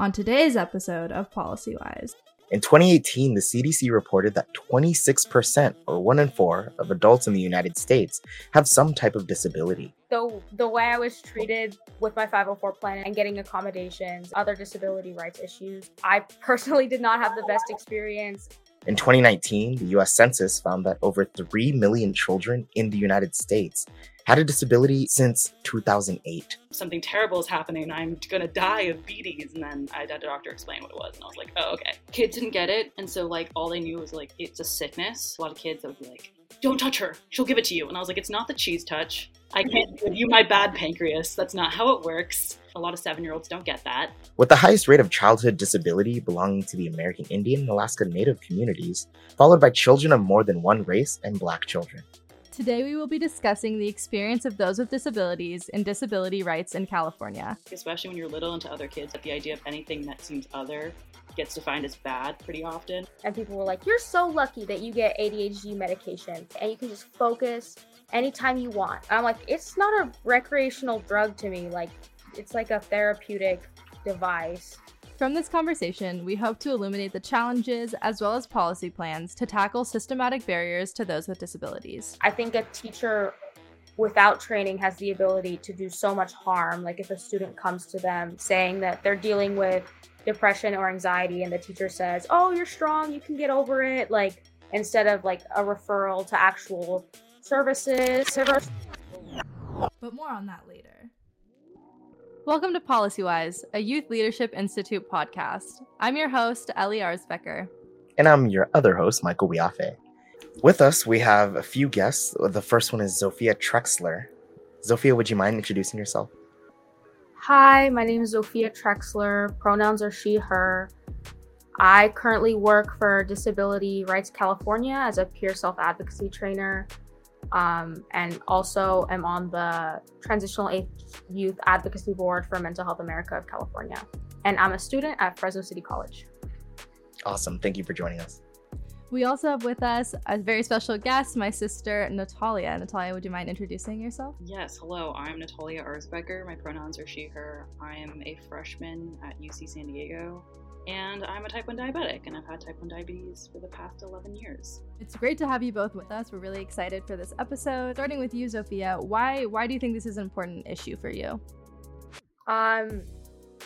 On today's episode of Policy Wise, in 2018, the CDC reported that 26%, or one in four, of adults in the United States have some type of disability. The, the way I was treated with my 504 plan and getting accommodations, other disability rights issues, I personally did not have the best experience. In 2019, the US Census found that over 3 million children in the United States had a disability since 2008. Something terrible is happening. I'm gonna die of BDs. And then I had a doctor explain what it was, and I was like, oh, okay. Kids didn't get it, and so like all they knew was like it's a sickness. A lot of kids would be like, don't touch her, she'll give it to you. And I was like, it's not the cheese touch. I can't give you my bad pancreas. That's not how it works. A lot of seven year olds don't get that. With the highest rate of childhood disability belonging to the American Indian and Alaska Native communities, followed by children of more than one race and black children. Today, we will be discussing the experience of those with disabilities and disability rights in California. Especially when you're little and to other kids, that the idea of anything that seems other gets defined as bad pretty often. And people were like, You're so lucky that you get ADHD medication and you can just focus anytime you want. And I'm like, It's not a recreational drug to me. Like, it's like a therapeutic device. From this conversation, we hope to illuminate the challenges as well as policy plans to tackle systematic barriers to those with disabilities. I think a teacher without training has the ability to do so much harm. Like if a student comes to them saying that they're dealing with depression or anxiety and the teacher says, "Oh, you're strong, you can get over it." Like instead of like a referral to actual services. But more on that later. Welcome to PolicyWise, a Youth Leadership Institute podcast. I'm your host, Ellie Arsbecker. And I'm your other host, Michael Wiafe. With us, we have a few guests. The first one is Zofia Trexler. Zofia, would you mind introducing yourself? Hi, my name is Zofia Trexler. Pronouns are she, her. I currently work for Disability Rights California as a peer self advocacy trainer um, and also am on the Transitional Youth Advocacy Board for Mental Health America of California. And I'm a student at Fresno City College. Awesome. Thank you for joining us. We also have with us a very special guest, my sister Natalia. Natalia, would you mind introducing yourself? Yes, hello. I'm Natalia Arsbecker. My pronouns are she, her. I am a freshman at UC San Diego and I'm a type 1 diabetic, and I've had type 1 diabetes for the past 11 years. It's great to have you both with us. We're really excited for this episode. Starting with you, Zofia, why why do you think this is an important issue for you? Um,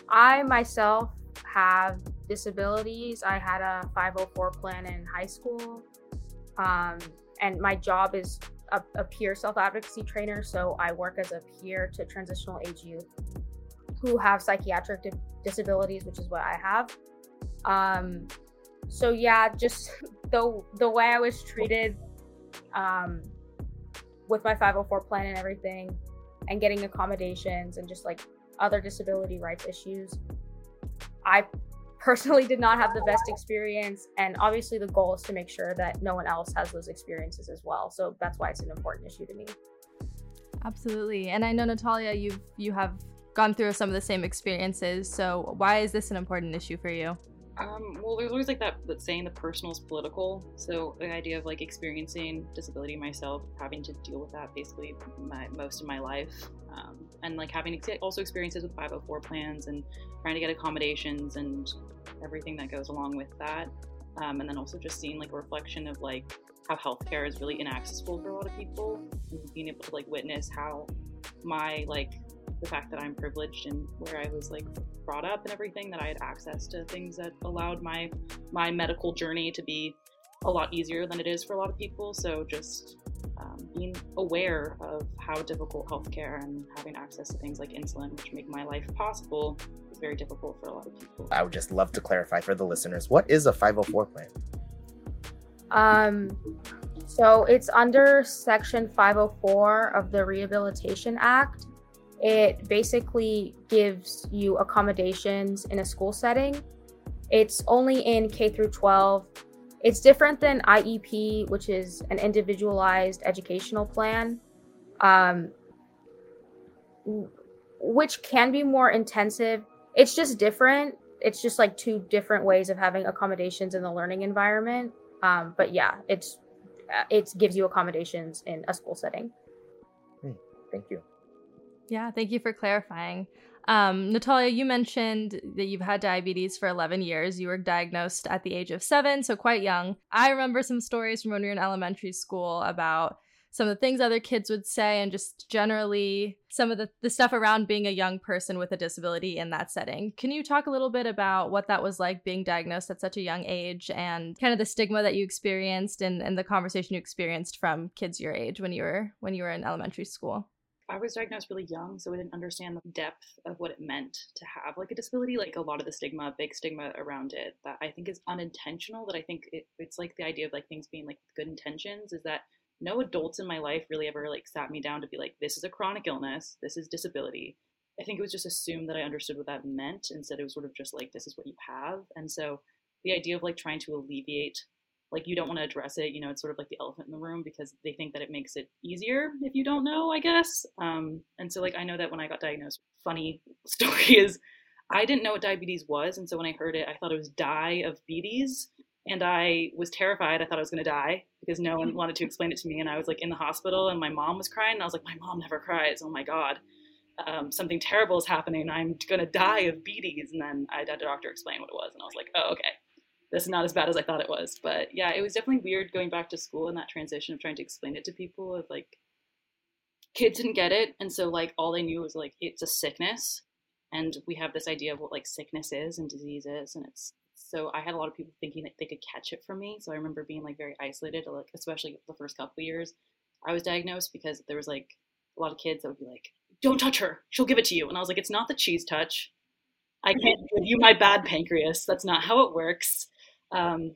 I myself have disabilities. I had a 504 plan in high school, um, and my job is a, a peer self advocacy trainer. So I work as a peer to transitional age youth who have psychiatric disabilities, which is what I have. Um, so yeah, just the the way I was treated um, with my 504 plan and everything, and getting accommodations and just like other disability rights issues, I personally did not have the best experience. And obviously, the goal is to make sure that no one else has those experiences as well. So that's why it's an important issue to me. Absolutely, and I know Natalia, you've you have gone through some of the same experiences. So why is this an important issue for you? Um, well, there's always like that, that saying the personal is political. So the idea of like experiencing disability myself, having to deal with that basically my, most of my life, um, and like having ex- also experiences with 504 plans and trying to get accommodations and everything that goes along with that. Um, and then also just seeing like a reflection of like how healthcare is really inaccessible for a lot of people, and being able to like witness how my like the fact that I'm privileged and where I was like brought up and everything that I had access to things that allowed my my medical journey to be a lot easier than it is for a lot of people. So just um, being aware of how difficult healthcare and having access to things like insulin, which make my life possible, is very difficult for a lot of people. I would just love to clarify for the listeners what is a 504 plan? Um, so it's under Section 504 of the Rehabilitation Act. It basically gives you accommodations in a school setting. It's only in K through 12. It's different than IEP, which is an individualized educational plan, um, which can be more intensive. It's just different. It's just like two different ways of having accommodations in the learning environment. Um, but yeah, it's it gives you accommodations in a school setting. Thank you. Yeah, thank you for clarifying. Um, Natalia, you mentioned that you've had diabetes for 11 years. You were diagnosed at the age of seven, so quite young. I remember some stories from when we were in elementary school about some of the things other kids would say and just generally some of the, the stuff around being a young person with a disability in that setting. Can you talk a little bit about what that was like being diagnosed at such a young age and kind of the stigma that you experienced and, and the conversation you experienced from kids your age when you were when you were in elementary school? I was diagnosed really young, so I didn't understand the depth of what it meant to have like a disability. Like a lot of the stigma, big stigma around it, that I think is unintentional. That I think it, it's like the idea of like things being like good intentions is that no adults in my life really ever like sat me down to be like, this is a chronic illness, this is disability. I think it was just assumed that I understood what that meant. Instead, it was sort of just like, this is what you have. And so the idea of like trying to alleviate, like, you don't want to address it, you know, it's sort of like the elephant in the room because they think that it makes it easier if you don't know, I guess. Um, and so, like, I know that when I got diagnosed, funny story is I didn't know what diabetes was. And so when I heard it, I thought it was die of beaties and I was terrified. I thought I was going to die because no one wanted to explain it to me. And I was like in the hospital, and my mom was crying. And I was like, my mom never cries. Oh my god, um, something terrible is happening. I'm going to die of beaties. And then I had a doctor explain what it was, and I was like, oh okay, this is not as bad as I thought it was. But yeah, it was definitely weird going back to school and that transition of trying to explain it to people. Of like, kids didn't get it, and so like all they knew was like it's a sickness. And we have this idea of what like sickness is and disease is, and it's so I had a lot of people thinking that they could catch it from me. So I remember being like very isolated, like especially the first couple years I was diagnosed because there was like a lot of kids that would be like, "Don't touch her, she'll give it to you," and I was like, "It's not the cheese touch. I can't give you my bad pancreas. That's not how it works." Um,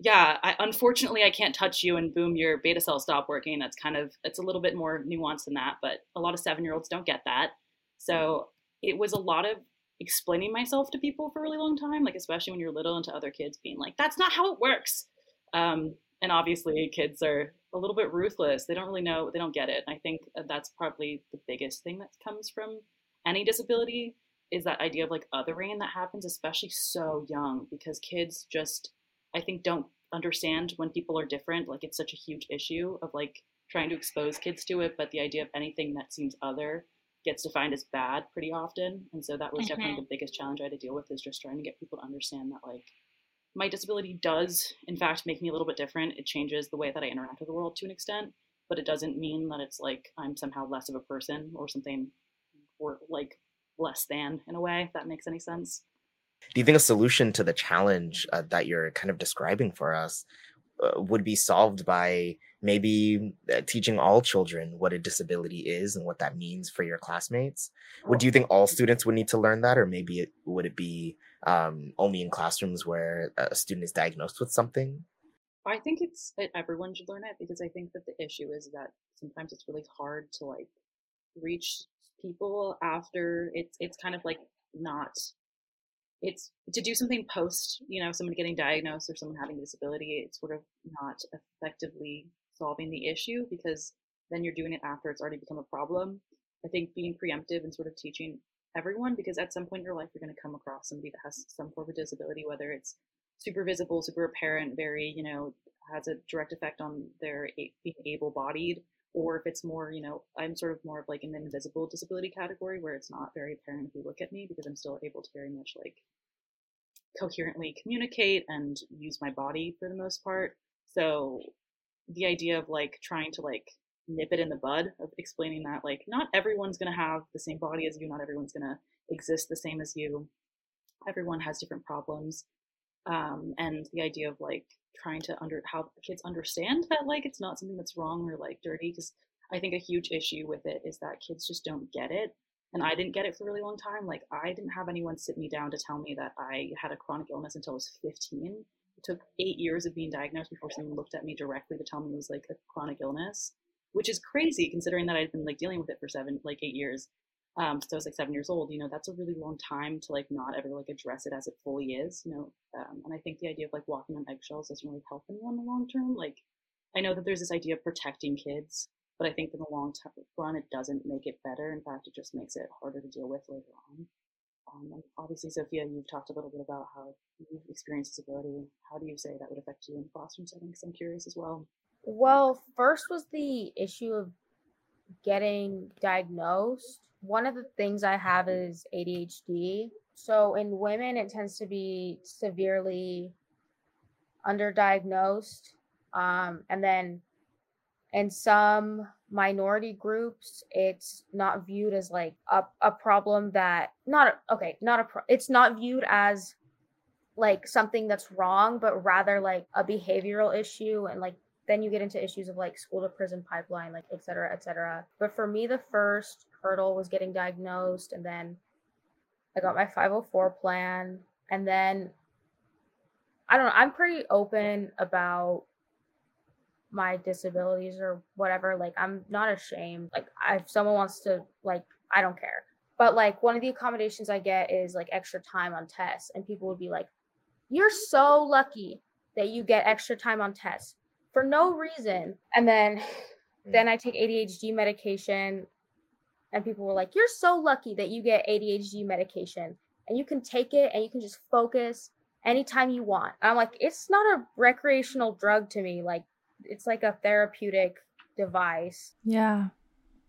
yeah, I, unfortunately, I can't touch you and boom, your beta cells stop working. That's kind of it's a little bit more nuanced than that, but a lot of seven year olds don't get that. So it was a lot of explaining myself to people for a really long time, like especially when you're little and to other kids being like, that's not how it works. Um, and obviously kids are a little bit ruthless. They don't really know, they don't get it. I think that's probably the biggest thing that comes from any disability is that idea of like othering that happens, especially so young, because kids just, I think, don't understand when people are different. Like it's such a huge issue of like trying to expose kids to it, but the idea of anything that seems other gets defined as bad pretty often. And so that was mm-hmm. definitely the biggest challenge I had to deal with is just trying to get people to understand that like my disability does in fact make me a little bit different. It changes the way that I interact with the world to an extent, but it doesn't mean that it's like I'm somehow less of a person or something or like less than in a way, if that makes any sense. Do you think a solution to the challenge uh, that you're kind of describing for us uh, would be solved by maybe uh, teaching all children what a disability is and what that means for your classmates would you think all students would need to learn that or maybe it would it be um, only in classrooms where a student is diagnosed with something i think it's everyone should learn it because i think that the issue is that sometimes it's really hard to like reach people after it's it's kind of like not it's to do something post you know someone getting diagnosed or someone having a disability it's sort of not effectively solving the issue because then you're doing it after it's already become a problem. I think being preemptive and sort of teaching everyone because at some point in your life you're going to come across somebody that has some form of disability whether it's super visible super apparent very you know has a direct effect on their being able bodied or if it's more, you know, I'm sort of more of like an invisible disability category where it's not very apparent if you look at me because I'm still able to very much like coherently communicate and use my body for the most part. So the idea of like trying to like nip it in the bud of explaining that like not everyone's going to have the same body as you, not everyone's going to exist the same as you. Everyone has different problems. Um, and the idea of like trying to under how kids understand that like it's not something that's wrong or like dirty because i think a huge issue with it is that kids just don't get it and i didn't get it for a really long time like i didn't have anyone sit me down to tell me that i had a chronic illness until i was 15 it took eight years of being diagnosed before someone looked at me directly to tell me it was like a chronic illness which is crazy considering that i'd been like dealing with it for seven like eight years um, so I was like seven years old, you know, that's a really long time to like not ever like address it as it fully is, you know. Um, and I think the idea of like walking on eggshells doesn't really help anyone in the long term. Like, I know that there's this idea of protecting kids, but I think in the long run, it doesn't make it better. In fact, it just makes it harder to deal with later on. Um, and obviously, Zofia, you've talked a little bit about how you've experienced disability. How do you say that would affect you in the classroom setting? Because I'm curious as well. Well, first was the issue of getting diagnosed one of the things I have is ADHD. So in women, it tends to be severely underdiagnosed. Um, and then in some minority groups, it's not viewed as like a, a problem that not okay, not a pro- it's not viewed as like something that's wrong, but rather like a behavioral issue and like then you get into issues of like school to prison pipeline, like et cetera, et cetera. But for me, the first hurdle was getting diagnosed and then I got my 504 plan and then I don't know, I'm pretty open about my disabilities or whatever. Like I'm not ashamed. Like if someone wants to like I don't care. But like one of the accommodations I get is like extra time on tests and people would be like you're so lucky that you get extra time on tests for no reason. And then hmm. then I take ADHD medication and people were like you're so lucky that you get ADHD medication and you can take it and you can just focus anytime you want. And I'm like it's not a recreational drug to me. Like it's like a therapeutic device. Yeah.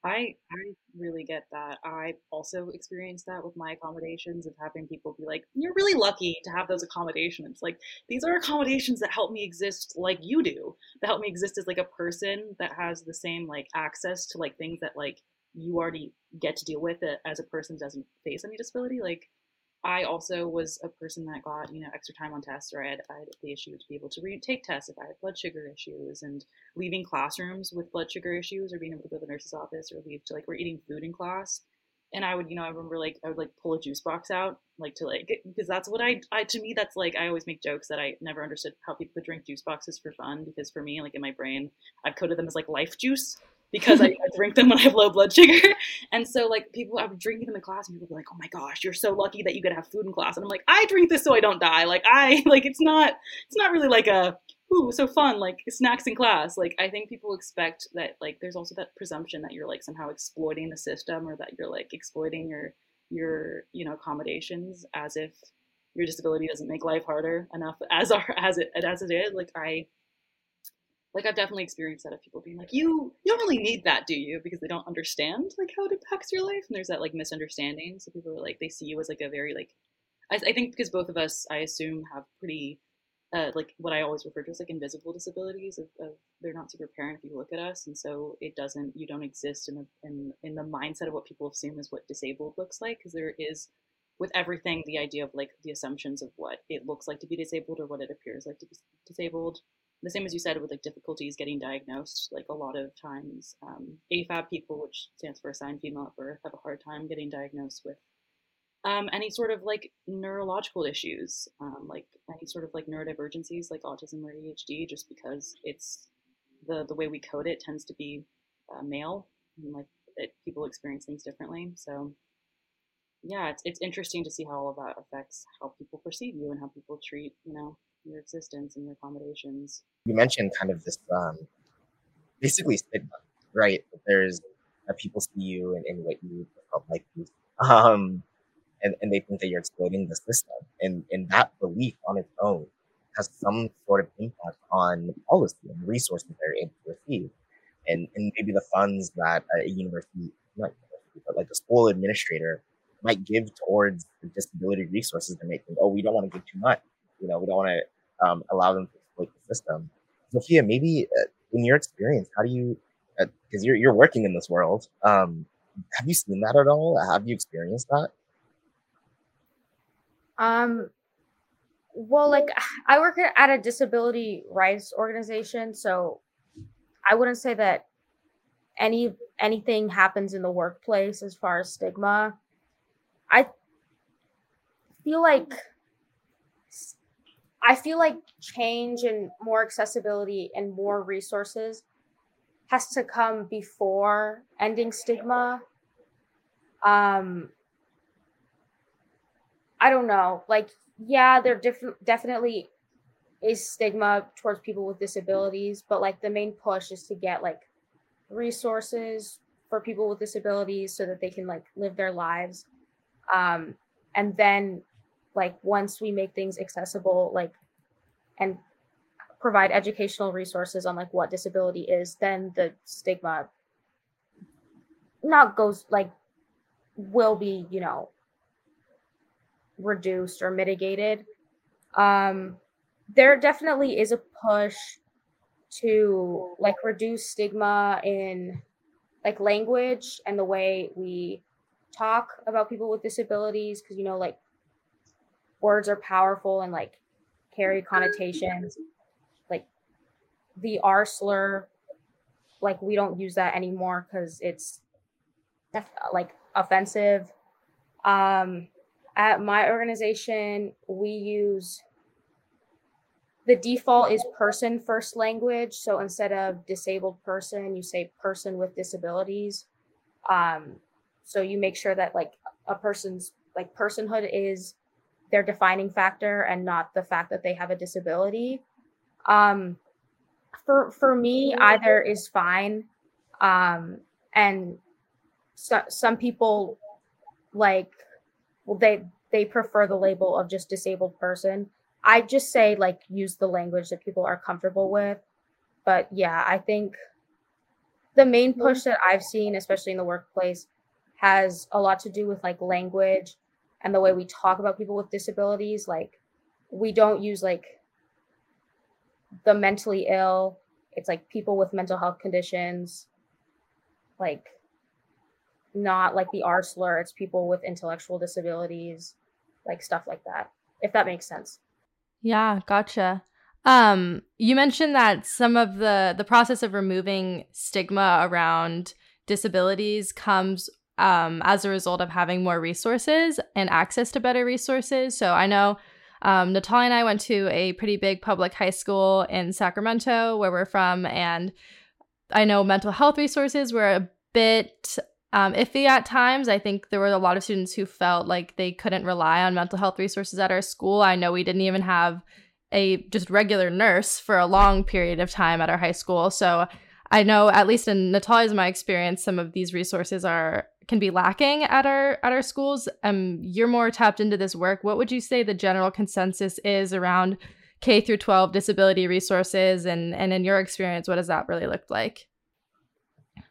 I I really get that. I also experienced that with my accommodations of having people be like, "You're really lucky to have those accommodations." Like these are accommodations that help me exist like you do. That help me exist as like a person that has the same like access to like things that like you already get to deal with it as a person doesn't face any disability. Like I also was a person that got, you know, extra time on tests, or I had, I had the issue to be able to retake tests if I had blood sugar issues, and leaving classrooms with blood sugar issues, or being able to go to the nurse's office, or leave to like we're eating food in class, and I would, you know, I remember like I would like pull a juice box out, like to like because that's what I, I to me that's like I always make jokes that I never understood how people could drink juice boxes for fun because for me like in my brain I've coded them as like life juice because I, I, drink them when I have low blood sugar. And so like people I would drink them in class and people be like, Oh my gosh, you're so lucky that you get to have food in class. And I'm like, I drink this so I don't die. Like I like it's not it's not really like a ooh, so fun, like snacks in class. Like I think people expect that like there's also that presumption that you're like somehow exploiting the system or that you're like exploiting your your, you know, accommodations as if your disability doesn't make life harder enough as our as it as it is. Like I like I've definitely experienced that of people being like, you you don't really need that, do you? Because they don't understand like how it impacts your life, and there's that like misunderstanding. So people are like, they see you as like a very like, I, I think because both of us, I assume, have pretty uh, like what I always refer to as like invisible disabilities. Of, of, they're not super apparent if you look at us, and so it doesn't. You don't exist in the in in the mindset of what people assume is what disabled looks like, because there is with everything the idea of like the assumptions of what it looks like to be disabled or what it appears like to be disabled the same as you said with like difficulties getting diagnosed like a lot of times um, afab people which stands for assigned female at birth have a hard time getting diagnosed with um, any sort of like neurological issues um, like any sort of like neurodivergencies like autism or adhd just because it's the the way we code it tends to be uh, male and like it, people experience things differently. So yeah it's, it's interesting to see how all of that affects how people perceive you and how people treat you know your existence and your accommodations. You mentioned kind of this um, basically stigma, right? There's that people see you and, what you like um, and, and they think that you're exploiting the system. And, and that belief on its own has some sort of impact on policy and resources they're able to receive. And, and maybe the funds that a university, not university, but like a school administrator might give towards the disability resources, they might think, oh, we don't want to give too much. You know, we don't want to um, allow them to exploit the system. Zofia, maybe uh, in your experience, how do you, because uh, you're you're working in this world, um, have you seen that at all? Have you experienced that? Um, well, like I work at a disability rights organization, so I wouldn't say that any anything happens in the workplace as far as stigma. I feel like I feel like change and more accessibility and more resources has to come before ending stigma. Um, I don't know. Like, yeah, there definitely is stigma towards people with disabilities, but like the main push is to get like resources for people with disabilities so that they can like live their lives. Um, and then like once we make things accessible like and provide educational resources on like what disability is then the stigma not goes like will be, you know, reduced or mitigated. Um, there definitely is a push to like reduce stigma in like language and the way we talk about people with disabilities because you know like words are powerful and like carry connotations like the r slur like we don't use that anymore because it's like offensive um at my organization we use the default is person first language. So instead of disabled person, you say person with disabilities. Um, so you make sure that like a person's like personhood is their defining factor and not the fact that they have a disability. Um, for for me, either is fine. Um, and so, some people like well they they prefer the label of just disabled person I just say like use the language that people are comfortable with. But yeah, I think the main push that I've seen, especially in the workplace, has a lot to do with like language and the way we talk about people with disabilities. Like we don't use like the mentally ill. It's like people with mental health conditions, like not like the R slur. It's people with intellectual disabilities, like stuff like that. If that makes sense. Yeah, gotcha. Um, you mentioned that some of the the process of removing stigma around disabilities comes um, as a result of having more resources and access to better resources. So I know um, Natalia and I went to a pretty big public high school in Sacramento, where we're from, and I know mental health resources were a bit um, iffy at times. I think there were a lot of students who felt like they couldn't rely on mental health resources at our school. I know we didn't even have a just regular nurse for a long period of time at our high school. So I know, at least in Natalia's my experience, some of these resources are can be lacking at our at our schools. Um, you're more tapped into this work. What would you say the general consensus is around K through 12 disability resources, and and in your experience, what does that really look like?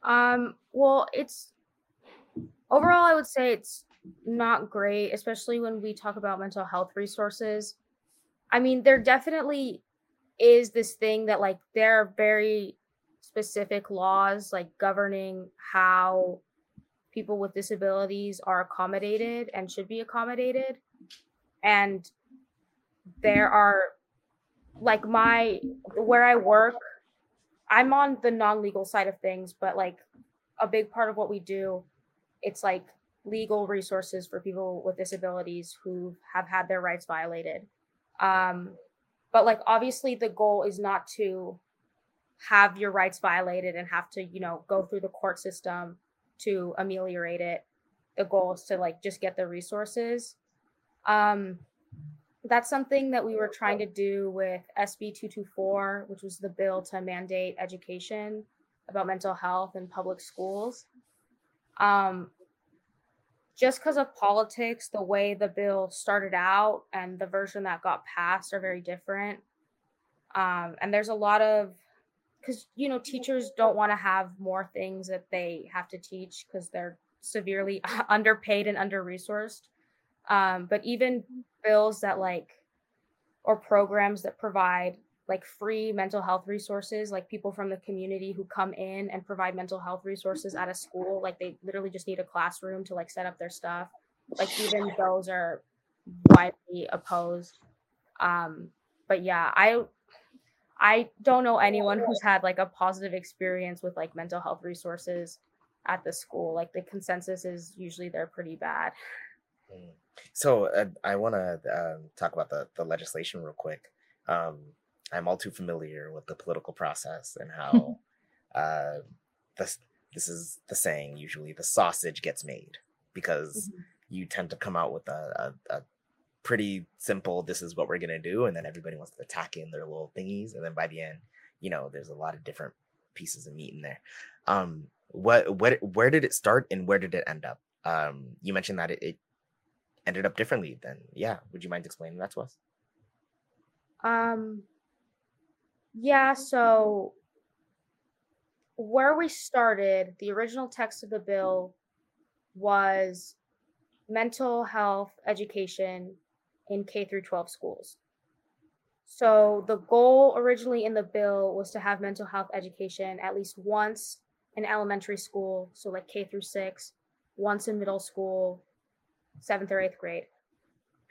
Um, well, it's overall, I would say it's not great, especially when we talk about mental health resources. I mean, there definitely is this thing that like there are very specific laws like governing how people with disabilities are accommodated and should be accommodated. And there are like my where I work, I'm on the non-legal side of things, but like a big part of what we do it's like legal resources for people with disabilities who have had their rights violated. Um, but like obviously the goal is not to have your rights violated and have to, you know, go through the court system to ameliorate it. The goal is to like just get the resources. Um, that's something that we were trying to do with SB 224, which was the bill to mandate education about mental health in public schools. Um, just because of politics, the way the bill started out and the version that got passed are very different. Um, and there's a lot of because you know teachers don't want to have more things that they have to teach because they're severely underpaid and under resourced. Um, but even bills that like or programs that provide like free mental health resources like people from the community who come in and provide mental health resources at a school like they literally just need a classroom to like set up their stuff like even those are widely opposed um but yeah i i don't know anyone who's had like a positive experience with like mental health resources at the school like the consensus is usually they're pretty bad mm. so uh, i want to uh, talk about the, the legislation real quick um, I'm all too familiar with the political process and how uh, this this is the saying usually the sausage gets made because mm-hmm. you tend to come out with a, a, a, pretty simple this is what we're gonna do and then everybody wants to attack in their little thingies and then by the end you know there's a lot of different pieces of meat in there. Um what what where did it start and where did it end up? Um you mentioned that it, it ended up differently then. Yeah would you mind explaining that to us? Um yeah, so where we started, the original text of the bill was mental health education in K through 12 schools. So the goal originally in the bill was to have mental health education at least once in elementary school, so like K through 6, once in middle school, 7th or 8th grade,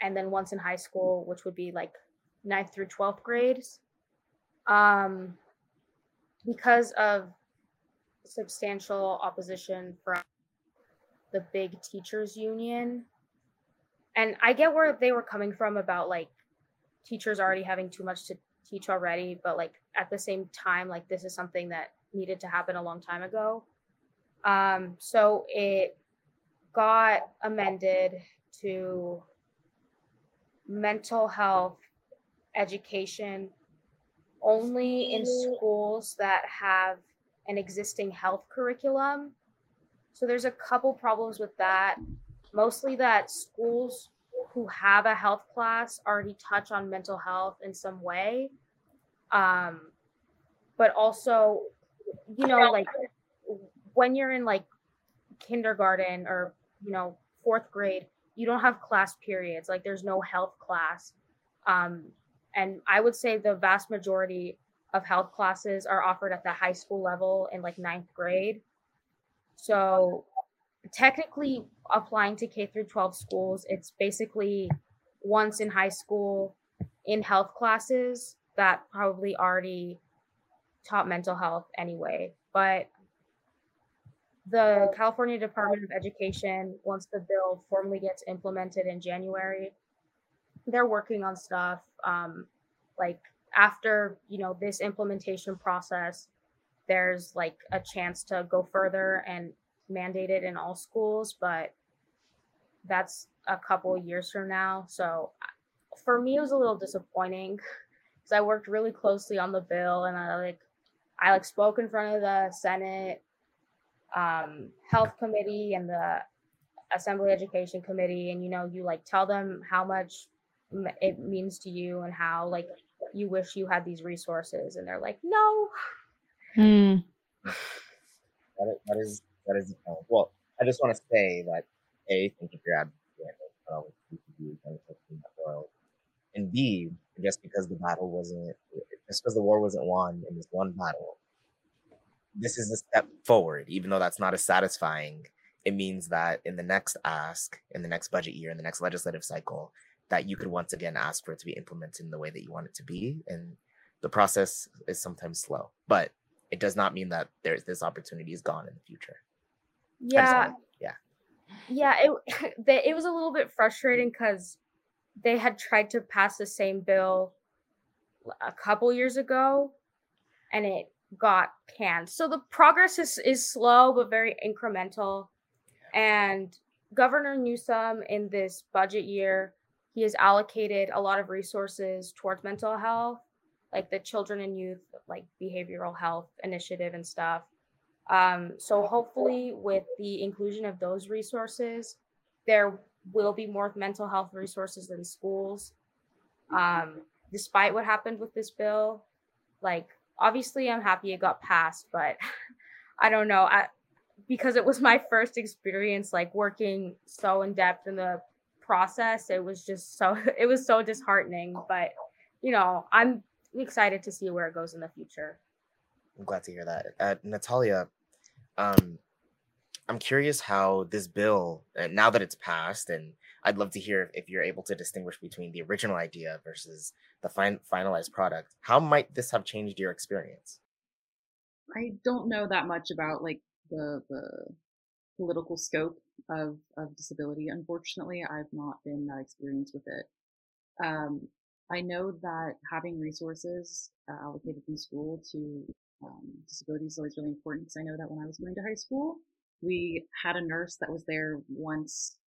and then once in high school, which would be like 9th through 12th grades. Um because of substantial opposition from the big teachers union and i get where they were coming from about like teachers already having too much to teach already but like at the same time like this is something that needed to happen a long time ago um so it got amended to mental health education only in schools that have an existing health curriculum. So there's a couple problems with that. Mostly that schools who have a health class already touch on mental health in some way. Um, but also, you know, like when you're in like kindergarten or, you know, fourth grade, you don't have class periods. Like there's no health class. Um, and I would say the vast majority of health classes are offered at the high school level in like ninth grade. So technically applying to K through 12 schools, it's basically once in high school in health classes that probably already taught mental health anyway. But the California Department of Education, once the bill formally gets implemented in January, they're working on stuff um, like after you know this implementation process there's like a chance to go further and mandate it in all schools but that's a couple years from now so for me it was a little disappointing because i worked really closely on the bill and i like i like spoke in front of the senate um, health committee and the assembly education committee and you know you like tell them how much it means to you and how like you wish you had these resources and they're like no mm. that, is, that is that is well i just want to say that a thank you for your and b just because the battle wasn't just because the war wasn't won in this one battle this is a step forward even though that's not as satisfying it means that in the next ask in the next budget year in the next legislative cycle that you could once again ask for it to be implemented in the way that you want it to be. And the process is sometimes slow, but it does not mean that there's this opportunity is gone in the future. Yeah. yeah. Yeah. It, it was a little bit frustrating because they had tried to pass the same bill a couple years ago and it got canned. So the progress is, is slow, but very incremental. And Governor Newsom in this budget year he has allocated a lot of resources towards mental health, like the children and youth, like behavioral health initiative and stuff. Um, so hopefully, with the inclusion of those resources, there will be more mental health resources in schools. Um, despite what happened with this bill, like obviously, I'm happy it got passed, but I don't know. I, because it was my first experience like working so in depth in the process it was just so it was so disheartening but you know i'm excited to see where it goes in the future i'm glad to hear that uh, natalia um i'm curious how this bill uh, now that it's passed and i'd love to hear if you're able to distinguish between the original idea versus the fin- finalized product how might this have changed your experience i don't know that much about like the the political scope of, of disability. Unfortunately, I've not been that experienced with it. Um, I know that having resources uh, allocated in school to um, disabilities is always really important because I know that when I was going to high school, we had a nurse that was there once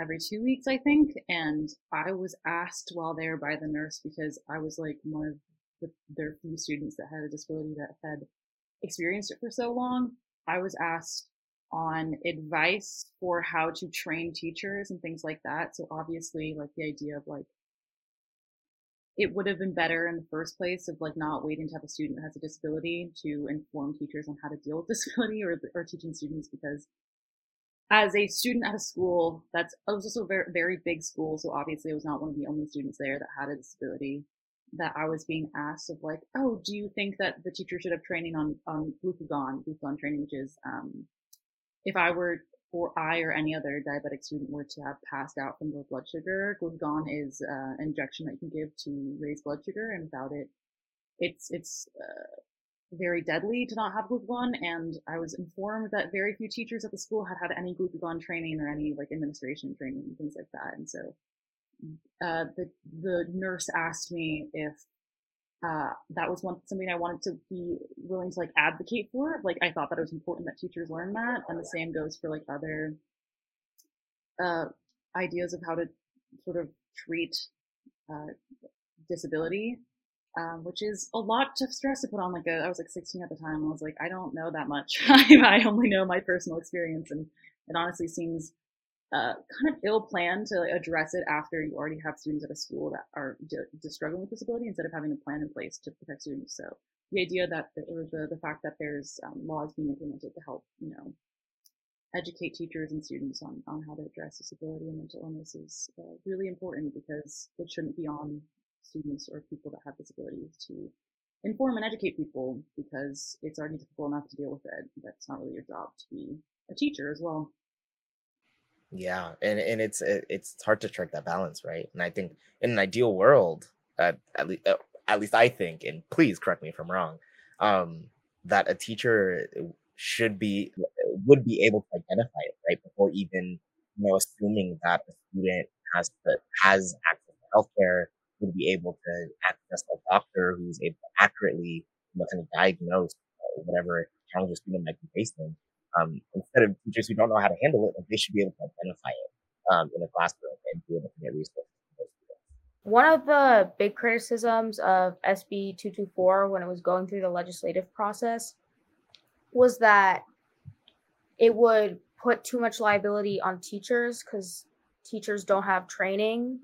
every two weeks, I think. And I was asked while there by the nurse because I was like one of the, their few students that had a disability that had experienced it for so long. I was asked on advice for how to train teachers and things like that. So obviously like the idea of like it would have been better in the first place of like not waiting to have a student that has a disability to inform teachers on how to deal with disability or, or teaching students because as a student at a school that's it was also a very, very big school, so obviously I was not one of the only students there that had a disability. That I was being asked of like, oh, do you think that the teacher should have training on on glucagon, glucagon training, which is um, if I were or I or any other diabetic student were to have passed out from low blood sugar, glucagon is uh, an injection that you can give to raise blood sugar, and without it, it's it's uh, very deadly to not have glucagon. And I was informed that very few teachers at the school had had any glucagon training or any like administration training and things like that. And so uh, the the nurse asked me if uh, that was one something I wanted to be willing to like advocate for. Like I thought that it was important that teachers learn that, and the same goes for like other uh, ideas of how to sort of treat uh, disability um, which is a lot of stress to put on. Like a, I was like 16 at the time. I was like, I don't know that much. I only know my personal experience, and it honestly seems uh, kind of ill planned to address it after you already have students at a school that are just struggling with disability instead of having a plan in place to protect students. So the idea that the, or the, the fact that there's um, laws being implemented to help, you know, educate teachers and students on, on how to address disability and mental illness is uh, really important because it shouldn't be on students or people that have disabilities to inform and educate people because it's already difficult enough to deal with it. That's not really your job to be a teacher as well. Yeah, and and it's it's hard to strike that balance, right? And I think in an ideal world, uh, at least uh, at least I think, and please correct me if I'm wrong, um, that a teacher should be would be able to identify it right before even you know assuming that the student has has access to healthcare would be able to access a doctor who's able to accurately, you know, kind of diagnose uh, whatever challenges student might be facing. Um, instead of teachers who don't know how to handle it, like they should be able to identify it um, in a classroom and be able to get resources. One of the big criticisms of SB 224 when it was going through the legislative process was that it would put too much liability on teachers because teachers don't have training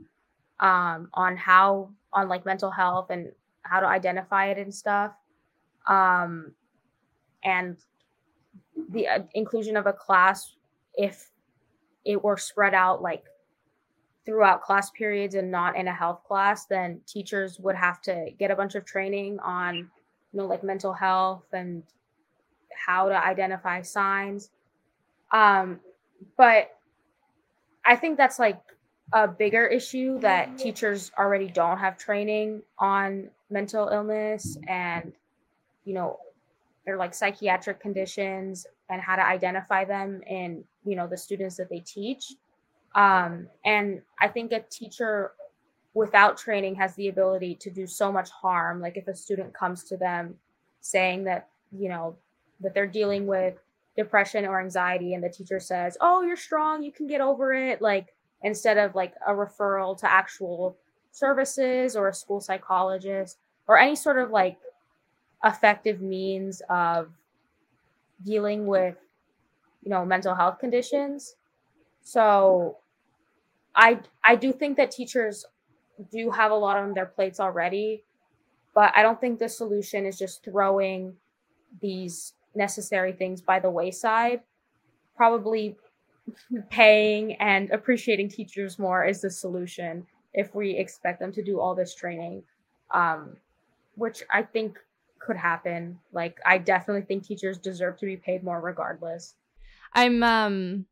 um, on how on like mental health and how to identify it and stuff um, and the uh, inclusion of a class if it were spread out like throughout class periods and not in a health class then teachers would have to get a bunch of training on you know like mental health and how to identify signs. Um but i think that's like a bigger issue that teachers already don't have training on mental illness and you know they're like psychiatric conditions and how to identify them in you know the students that they teach. Um, and i think a teacher without training has the ability to do so much harm. Like if a student comes to them saying that you know that they're dealing with depression or anxiety and the teacher says oh you're strong you can get over it like instead of like a referral to actual services or a school psychologist or any sort of like effective means of dealing with you know mental health conditions. So i i do think that teachers do have a lot on their plates already but i don't think the solution is just throwing these necessary things by the wayside. Probably paying and appreciating teachers more is the solution if we expect them to do all this training um, which i think could happen. Like i definitely think teachers deserve to be paid more regardless. I'm um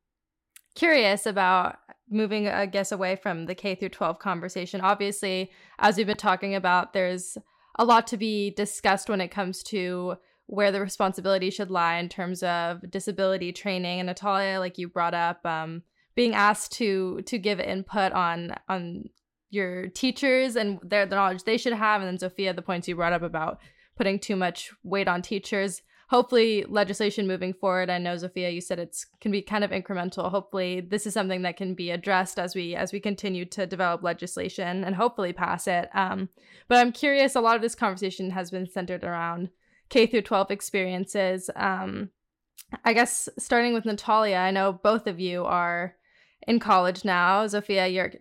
curious about moving i guess away from the k through 12 conversation. Obviously as we've been talking about there's a lot to be discussed when it comes to where the responsibility should lie in terms of disability training. And Natalia, like you brought up, um, being asked to to give input on on your teachers and their the knowledge they should have, and then Zofia, the points you brought up about putting too much weight on teachers. Hopefully, legislation moving forward. I know Zofia, you said it's can be kind of incremental. Hopefully, this is something that can be addressed as we as we continue to develop legislation and hopefully pass it. Um, but I'm curious. A lot of this conversation has been centered around K through 12 experiences. Um, I guess starting with Natalia, I know both of you are in college now. Zofia, you're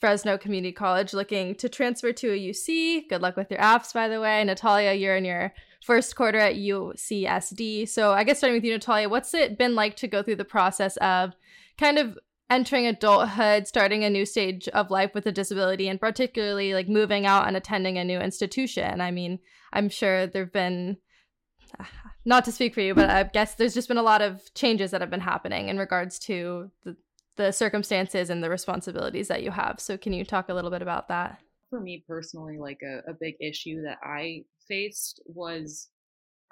Fresno Community College looking to transfer to a UC. Good luck with your apps, by the way. Natalia, you're in your first quarter at UCSD. So, I guess starting with you, Natalia, what's it been like to go through the process of kind of entering adulthood, starting a new stage of life with a disability, and particularly like moving out and attending a new institution? I mean, I'm sure there have been, not to speak for you, but I guess there's just been a lot of changes that have been happening in regards to the, the circumstances and the responsibilities that you have. So, can you talk a little bit about that? For me personally, like a, a big issue that I faced was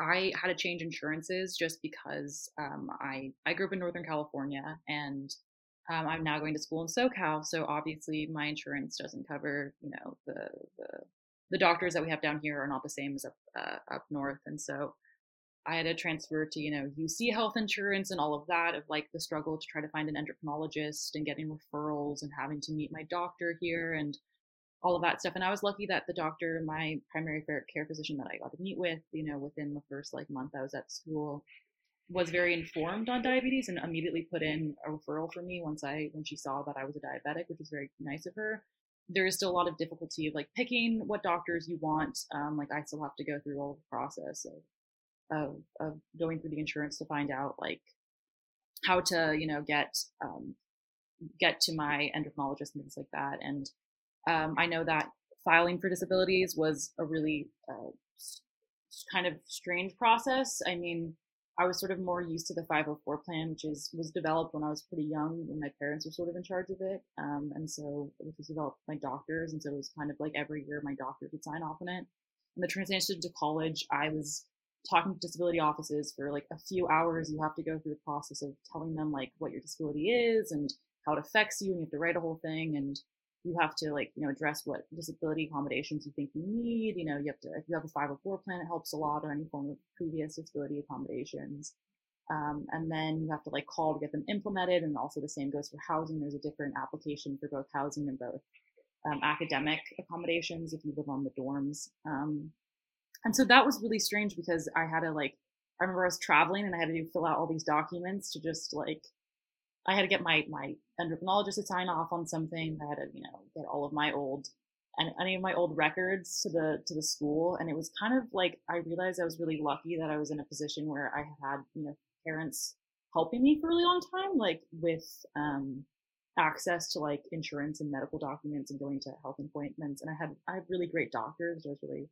I had to change insurances just because um, I I grew up in Northern California and um, I'm now going to school in SoCal, so obviously my insurance doesn't cover you know the the, the doctors that we have down here are not the same as up uh, up north, and so I had to transfer to you know UC health insurance and all of that of like the struggle to try to find an endocrinologist and getting referrals and having to meet my doctor here and all of that stuff. And I was lucky that the doctor, my primary care physician that I got to meet with, you know, within the first like month I was at school, was very informed on diabetes and immediately put in a referral for me once I when she saw that I was a diabetic, which was very nice of her. There is still a lot of difficulty of like picking what doctors you want. Um, like I still have to go through all the process of, of of going through the insurance to find out like how to you know get um, get to my endocrinologist and things like that. And um, I know that filing for disabilities was a really uh, kind of strange process. I mean, I was sort of more used to the 504 plan, which is was developed when I was pretty young, when my parents were sort of in charge of it, um, and so it was developed by doctors, and so it was kind of like every year my doctor would sign off on it. And the transition to college, I was talking to disability offices for like a few hours. You have to go through the process of telling them like what your disability is and how it affects you, and you have to write a whole thing and you have to like you know address what disability accommodations you think you need you know you have to if you have a 504 plan it helps a lot or any form of previous disability accommodations um, and then you have to like call to get them implemented and also the same goes for housing there's a different application for both housing and both um, academic accommodations if you live on the dorms um, and so that was really strange because i had to like i remember i was traveling and i had to fill out all these documents to just like I had to get my my endocrinologist to sign off on something. I had to, you know, get all of my old and any of my old records to the to the school. And it was kind of like I realized I was really lucky that I was in a position where I had, you know, parents helping me for a really long time, like with um access to like insurance and medical documents and going to health appointments. And I had I had really great doctors. I was really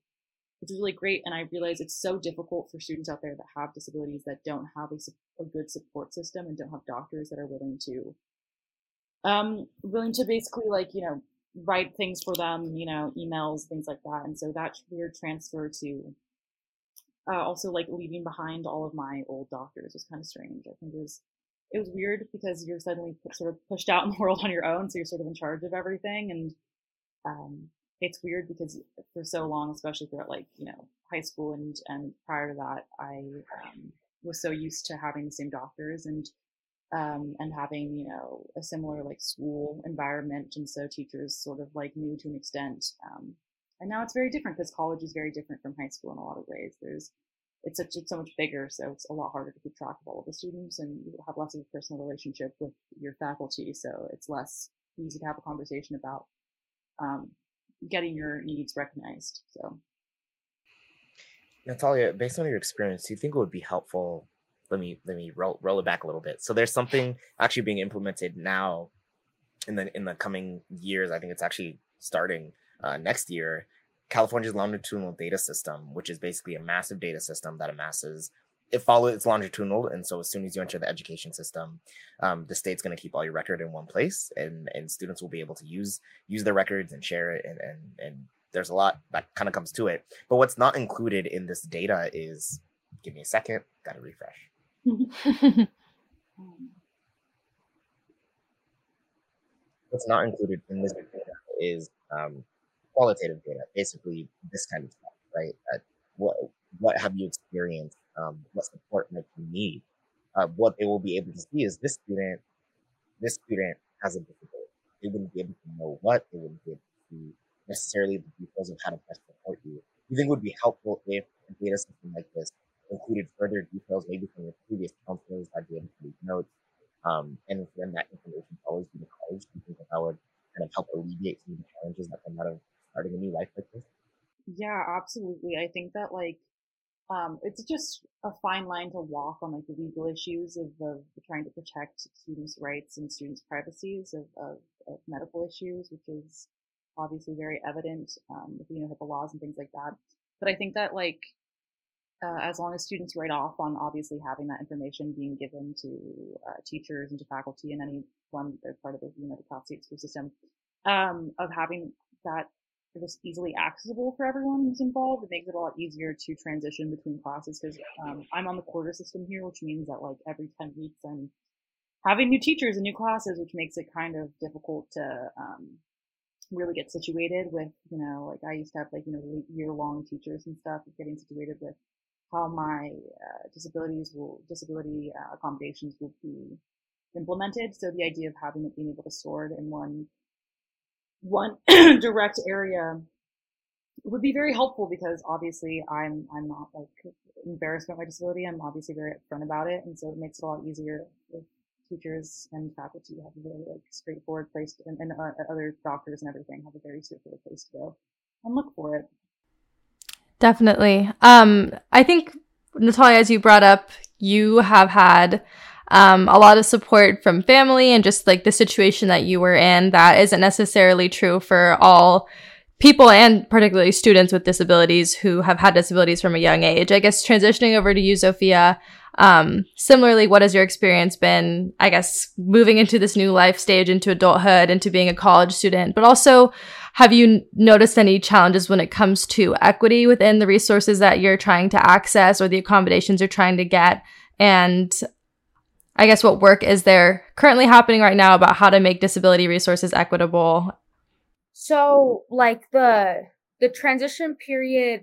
which is really great. And I realize it's so difficult for students out there that have disabilities that don't have a, a good support system and don't have doctors that are willing to, um, willing to basically like, you know, write things for them, you know, emails, things like that. And so that weird transfer to, uh, also like leaving behind all of my old doctors was kind of strange. I think it was, it was weird because you're suddenly sort of pushed out in the world on your own. So you're sort of in charge of everything. And, um, it's weird because for so long, especially throughout like you know high school and and prior to that, I um, was so used to having the same doctors and um, and having you know a similar like school environment, and so teachers sort of like knew to an extent. Um, and now it's very different because college is very different from high school in a lot of ways. There's it's such it's so much bigger, so it's a lot harder to keep track of all of the students, and you have less of a personal relationship with your faculty, so it's less easy to have a conversation about um, getting your needs recognized. So, Natalia, based on your experience, do you think it would be helpful? Let me let me roll roll it back a little bit. So there's something actually being implemented now in the in the coming years. I think it's actually starting uh, next year. California's longitudinal data system, which is basically a massive data system that amasses it follows it's longitudinal and so as soon as you enter the education system um, the state's going to keep all your record in one place and and students will be able to use use their records and share it and and, and there's a lot that kind of comes to it. But what's not included in this data is give me a second gotta refresh. What's not included in this data is um, qualitative data basically this kind of stuff right? Uh, what what have you experienced um, what support might you need. Uh, what they will be able to see is this student, this student has a disability. They wouldn't be able to know what, they wouldn't be able to see necessarily the details of how to best support you. You think would be helpful if a data system like this included further details, maybe from your previous counselors, I'd be able to leave notes. Um, and then that information always be the college. You think that, that would kind of help alleviate some of the challenges that come out of starting a new life like this? Yeah, absolutely. I think that like um, it's just a fine line to walk on like the legal issues of, of trying to protect students' rights and students' privacies of, of, of medical issues, which is obviously very evident um, with you know HIPAA laws and things like that. But I think that like uh, as long as students write off on obviously having that information being given to uh, teachers and to faculty and anyone that's part of the you know the State school system, um, of having that just easily accessible for everyone who's involved. It makes it a lot easier to transition between classes because um, I'm on the quarter system here, which means that like every 10 weeks I'm having new teachers and new classes, which makes it kind of difficult to um, really get situated with, you know, like I used to have like, you know, year long teachers and stuff, getting situated with how my uh, disabilities will, disability uh, accommodations will be implemented. So the idea of having it being able to sort in one one direct area would be very helpful because obviously I'm I'm not like embarrassed about my disability. I'm obviously very upfront about it, and so it makes it a lot easier if teachers and faculty have a very like straightforward place, to, and, and uh, other doctors and everything have a very straightforward place to go and look for it. Definitely. Um, I think Natalia, as you brought up, you have had um, a lot of support from family and just like the situation that you were in that isn't necessarily true for all people and particularly students with disabilities who have had disabilities from a young age. I guess transitioning over to you, Zofia, um, similarly, what has your experience been, I guess, moving into this new life stage, into adulthood, into being a college student, but also have you noticed any challenges when it comes to equity within the resources that you're trying to access or the accommodations you're trying to get? And I guess what work is there currently happening right now about how to make disability resources equitable? So, like the the transition period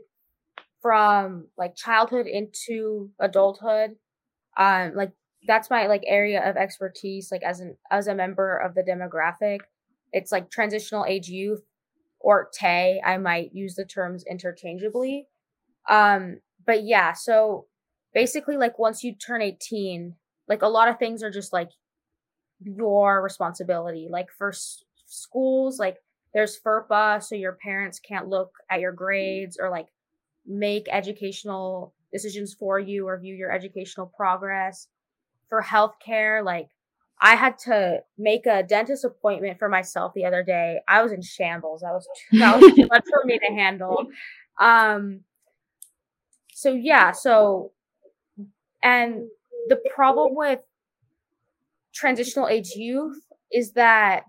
from like childhood into adulthood, um, like that's my like area of expertise. Like as an as a member of the demographic, it's like transitional age youth or TAY. I might use the terms interchangeably. Um, but yeah, so basically, like once you turn eighteen, like a lot of things are just like your responsibility. Like for s- schools, like there's FERPA, so your parents can't look at your grades or like make educational decisions for you or view your educational progress. For healthcare, like I had to make a dentist appointment for myself the other day. I was in shambles. That was too, that was too much for me to handle. Um so yeah, so and the problem with transitional age youth is that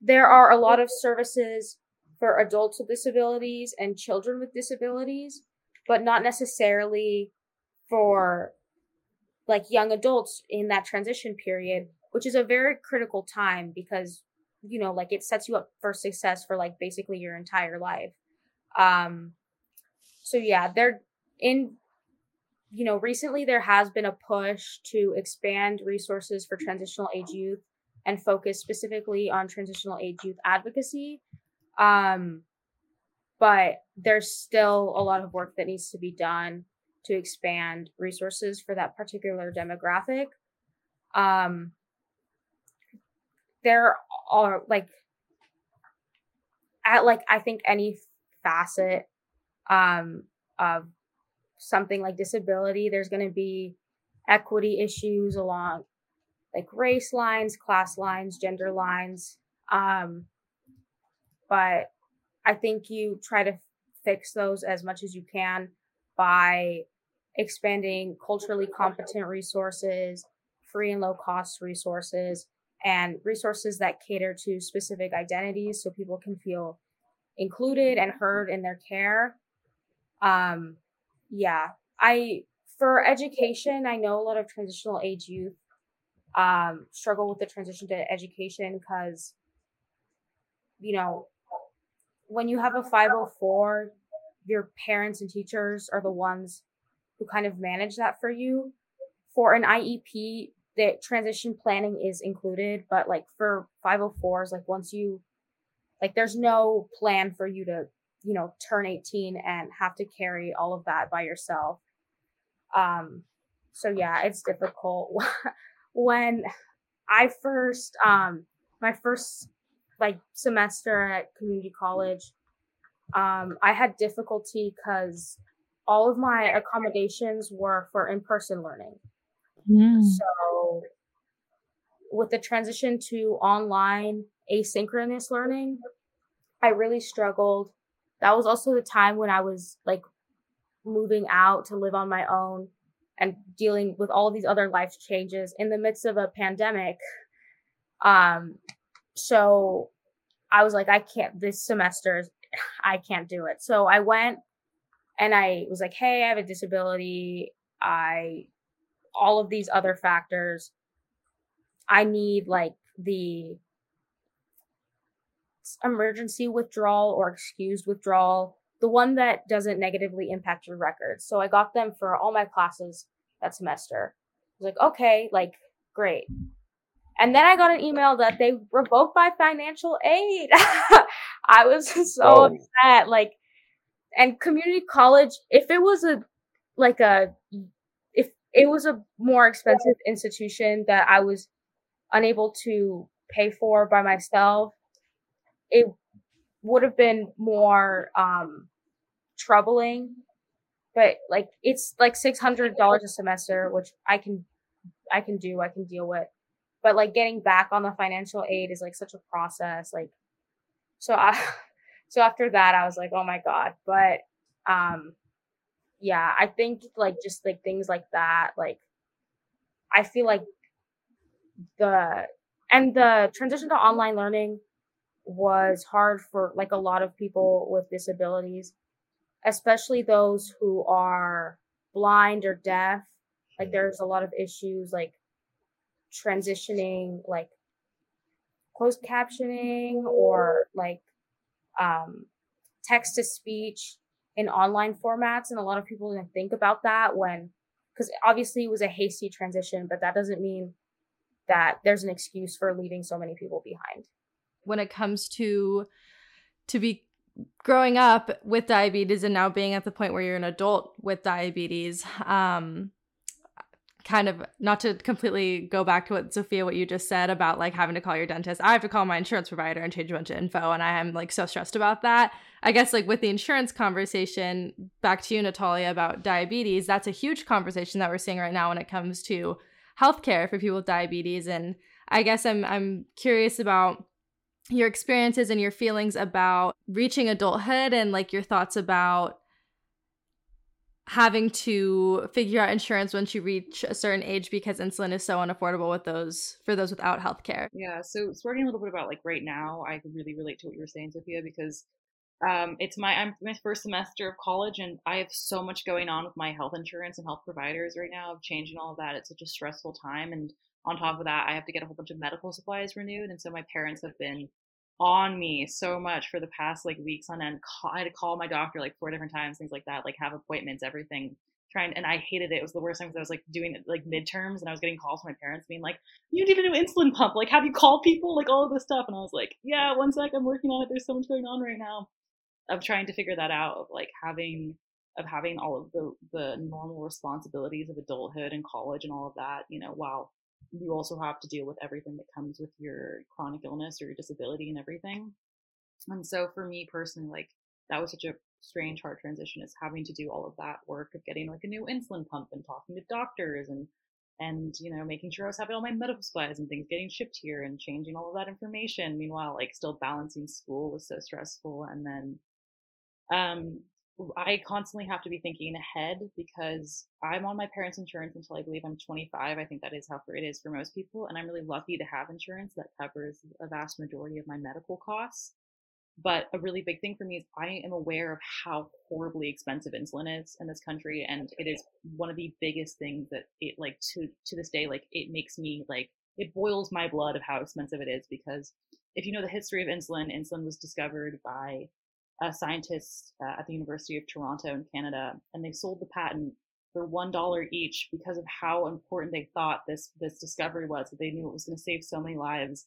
there are a lot of services for adults with disabilities and children with disabilities, but not necessarily for like young adults in that transition period, which is a very critical time because you know like it sets you up for success for like basically your entire life. Um so yeah, they're in you know, recently there has been a push to expand resources for transitional age youth and focus specifically on transitional age youth advocacy. Um, but there's still a lot of work that needs to be done to expand resources for that particular demographic. Um, there are like at like I think any facet um, of something like disability, there's going to be equity issues along like race lines, class lines, gender lines. Um, but I think you try to fix those as much as you can by expanding culturally competent resources, free and low cost resources, and resources that cater to specific identities so people can feel included and heard in their care. Um, yeah, I for education, I know a lot of transitional age youth um, struggle with the transition to education because, you know, when you have a 504, your parents and teachers are the ones who kind of manage that for you. For an IEP, the transition planning is included, but like for 504s, like once you, like, there's no plan for you to you know, turn 18 and have to carry all of that by yourself. Um, so yeah, it's difficult. when I first, um, my first like semester at community college, um, I had difficulty because all of my accommodations were for in-person learning. Mm. So with the transition to online asynchronous learning, I really struggled. That was also the time when I was like moving out to live on my own and dealing with all these other life changes in the midst of a pandemic. Um, so I was like, I can't, this semester, I can't do it. So I went and I was like, hey, I have a disability. I, all of these other factors. I need like the emergency withdrawal or excused withdrawal the one that doesn't negatively impact your record. So I got them for all my classes that semester. I was like, okay, like great. And then I got an email that they revoked my financial aid. I was so oh. upset. Like, and community college, if it was a, like a, if it was a more expensive institution that I was unable to pay for by myself, it would have been more um troubling but like it's like six hundred dollars a semester which i can i can do i can deal with. But like getting back on the financial aid is like such a process like so i so after that i was like oh my god. But um yeah i think like just like things like that like i feel like the and the transition to online learning was hard for like a lot of people with disabilities, especially those who are blind or deaf. Like there's a lot of issues like transitioning like closed captioning or like um, text to speech in online formats. And a lot of people didn't think about that when, because obviously it was a hasty transition, but that doesn't mean that there's an excuse for leaving so many people behind when it comes to to be growing up with diabetes and now being at the point where you're an adult with diabetes um kind of not to completely go back to what Zofia what you just said about like having to call your dentist. I have to call my insurance provider and change a bunch of info and I am like so stressed about that. I guess like with the insurance conversation back to you Natalia about diabetes, that's a huge conversation that we're seeing right now when it comes to healthcare for people with diabetes and I guess I'm I'm curious about your experiences and your feelings about reaching adulthood and like your thoughts about having to figure out insurance once you reach a certain age because insulin is so unaffordable with those for those without health care. Yeah, so starting a little bit about like right now, I can really relate to what you were saying, Zofia, because um, it's my I'm my first semester of college and I have so much going on with my health insurance and health providers right now of changing all of that. It's such a stressful time and on top of that, I have to get a whole bunch of medical supplies renewed. And so my parents have been on me so much for the past like weeks on end. I had to call my doctor like four different times, things like that, like have appointments, everything. Trying and I hated it. It was the worst time because I was like doing like midterms and I was getting calls from my parents being like, "You need a new insulin pump. Like, have you called people? Like all of this stuff." And I was like, "Yeah, one sec. I'm working on it. There's so much going on right now." Of trying to figure that out, of like having of having all of the the normal responsibilities of adulthood and college and all of that, you know, while you also have to deal with everything that comes with your chronic illness or your disability and everything. And so for me personally, like that was such a strange hard transition is having to do all of that work of getting like a new insulin pump and talking to doctors and and you know making sure I was having all my medical supplies and things getting shipped here and changing all of that information. Meanwhile, like still balancing school was so stressful and then um I constantly have to be thinking ahead because I'm on my parents' insurance until I believe I'm 25. I think that is how it is for most people. And I'm really lucky to have insurance that covers a vast majority of my medical costs. But a really big thing for me is I am aware of how horribly expensive insulin is in this country. And it is one of the biggest things that it like to, to this day, like it makes me like, it boils my blood of how expensive it is because if you know the history of insulin, insulin was discovered by uh, scientists uh, at the University of Toronto in Canada, and they sold the patent for one dollar each because of how important they thought this this discovery was. That they knew it was going to save so many lives.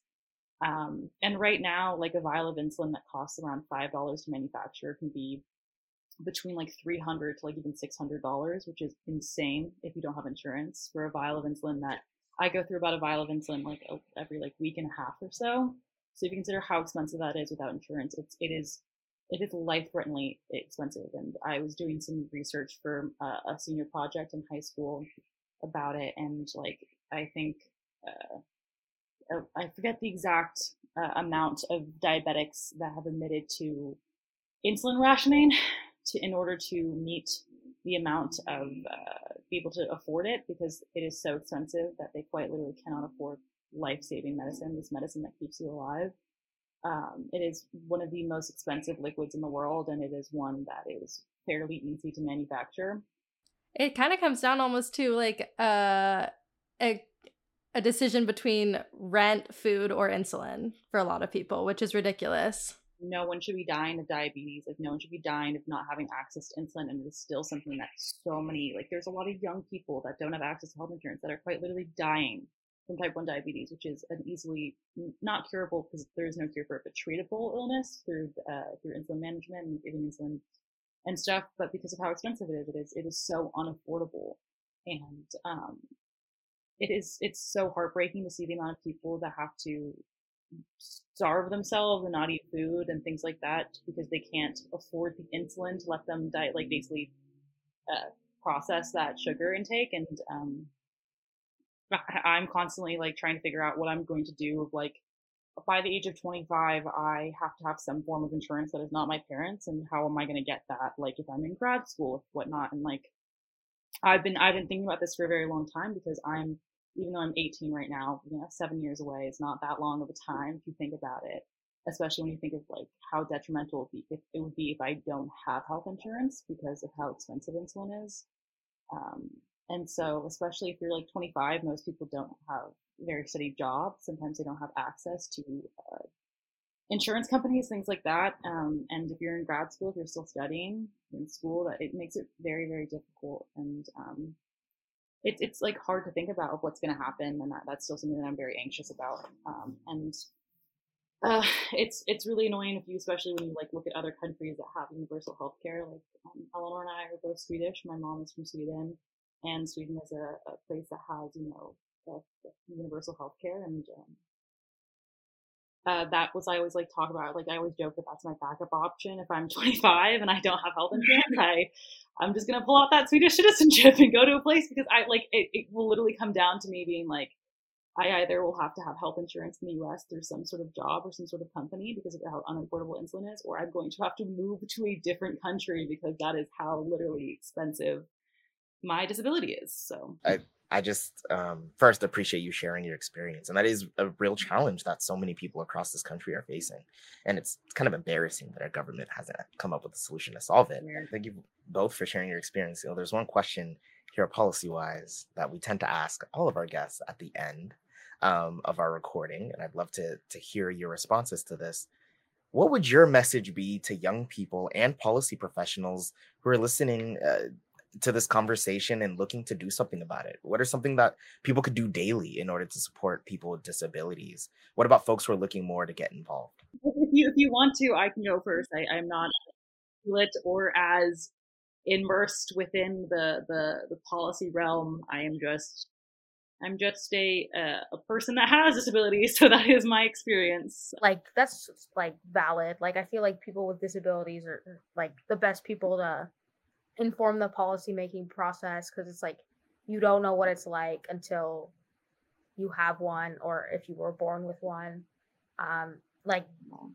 Um, and right now, like a vial of insulin that costs around five dollars to manufacture can be between like three hundred to like even six hundred dollars, which is insane if you don't have insurance for a vial of insulin. That I go through about a vial of insulin like every like week and a half or so. So if you consider how expensive that is without insurance, it's it is it is life threateningly expensive. And I was doing some research for uh, a senior project in high school about it, and like I think uh, uh, I forget the exact uh, amount of diabetics that have admitted to insulin rationing to in order to meet the amount of uh, be able to afford it because it is so expensive that they quite literally cannot afford life-saving medicine this medicine that keeps you alive um, it is one of the most expensive liquids in the world and it is one that is fairly easy to manufacture it kind of comes down almost to like uh, a a decision between rent, food, or insulin for a lot of people, which is ridiculous. No one should be dying of diabetes. Like, no one should be dying of not having access to insulin. And it is still something that so many, like, there's a lot of young people that don't have access to health insurance that are quite literally dying from type 1 diabetes, which is an easily not curable because there is no cure for it, but treatable illness through, uh, through insulin management and giving insulin and stuff. But because of how expensive it is, it is, it is so unaffordable. And, um, it is it's so heartbreaking to see the amount of people that have to starve themselves and not eat food and things like that because they can't afford the insulin to let them die like basically uh, process that sugar intake and um, i'm constantly like trying to figure out what i'm going to do of like by the age of 25 i have to have some form of insurance that is not my parents and how am i going to get that like if i'm in grad school or whatnot and like i've been i've been thinking about this for a very long time because i'm even though I'm 18 right now, you know, seven years away is not that long of a time if you think about it. Especially when you think of like how detrimental it would be if, it would be if I don't have health insurance because of how expensive insulin is. Um, and so, especially if you're like 25, most people don't have very steady jobs. Sometimes they don't have access to uh, insurance companies, things like that. Um, and if you're in grad school, if you're still studying in school, that it makes it very, very difficult. And um, it, it's like hard to think about what's going to happen, and that, that's still something that I'm very anxious about. Um, and uh, it's it's really annoying if you, especially when you like look at other countries that have universal health care. Like um, Eleanor and I are both Swedish. My mom is from Sweden, and Sweden is a, a place that has you know universal health care, and um, uh, that was I always like talk about. Like I always joke that that's my backup option if I'm 25 and I don't have health insurance. I I'm just gonna pull out that Swedish citizenship and go to a place because I like it, it will literally come down to me being like I either will have to have health insurance in the US through some sort of job or some sort of company because of how unaffordable insulin is, or I'm going to have to move to a different country because that is how literally expensive my disability is. So I I just um, first appreciate you sharing your experience, and that is a real challenge that so many people across this country are facing, and it's kind of embarrassing that our government hasn't come up with a solution to solve it. Yeah. Thank you both for sharing your experience. You know, there's one question here, policy wise, that we tend to ask all of our guests at the end um, of our recording, and I'd love to to hear your responses to this. What would your message be to young people and policy professionals who are listening uh, to this conversation and looking to do something about it? What are something that people could do daily in order to support people with disabilities? What about folks who are looking more to get involved? If you, if you want to, I can go first. I, I'm not lit or as immersed within the, the, the policy realm. I am just I'm just a uh, a person that has disabilities, so that is my experience. Like that's like valid. Like I feel like people with disabilities are like the best people to inform the policy making process because it's like you don't know what it's like until you have one or if you were born with one. Um like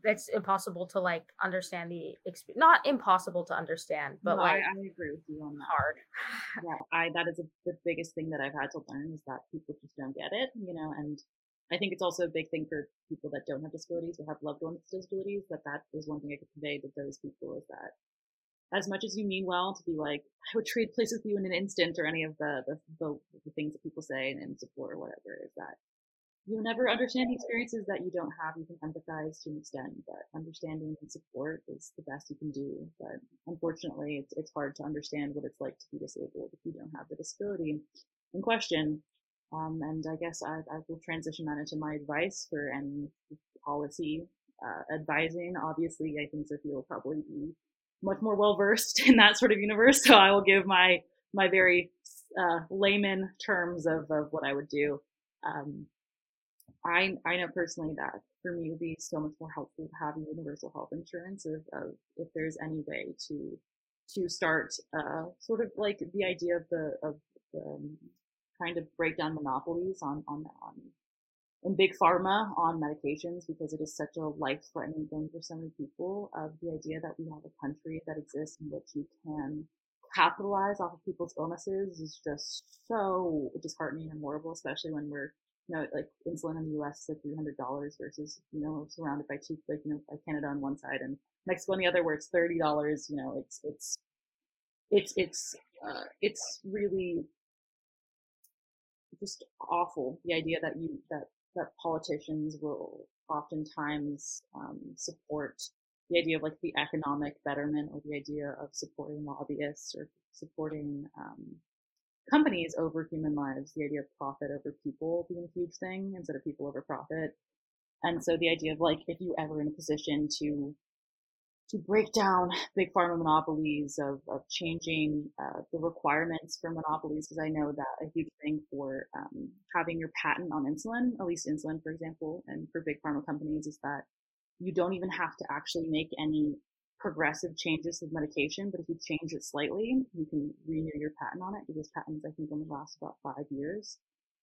it's impossible to like understand the experience not impossible to understand but no, like I, I, agree with you on that. hard. Yeah i that is a, the biggest thing that i've had to learn is that people just don't get it you know and i think it's also a big thing for people that don't have disabilities or have loved ones with disabilities that that is one thing i could convey to those people is that as much as you mean well to be like, I would trade places with you in an instant or any of the, the, the, the things that people say and support or whatever is that you'll never understand the experiences that you don't have. You can empathize to an extent, but understanding and support is the best you can do. But unfortunately, it's, it's hard to understand what it's like to be disabled if you don't have the disability in question. Um, and I guess I, I will transition that into my advice for any policy uh, advising. Obviously, I think Zofia will probably be much more well versed in that sort of universe. So I will give my my very uh, layman terms of, of what I would do. Um, I I know personally that for me, it would be so much more helpful to have universal health insurance if, uh, if there's any way to to start uh, sort of like the idea of the of the, um, trying to break down monopolies on on on big pharma on medications because it is such a life threatening thing for so many people. Of the idea that we have a country that exists in which you can capitalize off of people's illnesses is just so disheartening and horrible, especially when we're you know, like insulin in the U.S. is three hundred dollars versus you know surrounded by two like you know by Canada on one side and Mexico on the other, where it's thirty dollars. You know, it's it's it's it's uh, it's really just awful. The idea that you that that politicians will oftentimes um, support the idea of like the economic betterment or the idea of supporting lobbyists or supporting um, companies over human lives, the idea of profit over people being a huge thing instead of people over profit. And so the idea of like, if you ever in a position to to break down big pharma monopolies, of, of changing uh, the requirements for monopolies, because I know that a huge thing for um, having your patent on insulin, at least insulin, for example, and for big pharma companies, is that you don't even have to actually make any progressive changes to the medication, but if you change it slightly, you can renew your patent on it because patents, I think, only last about five years.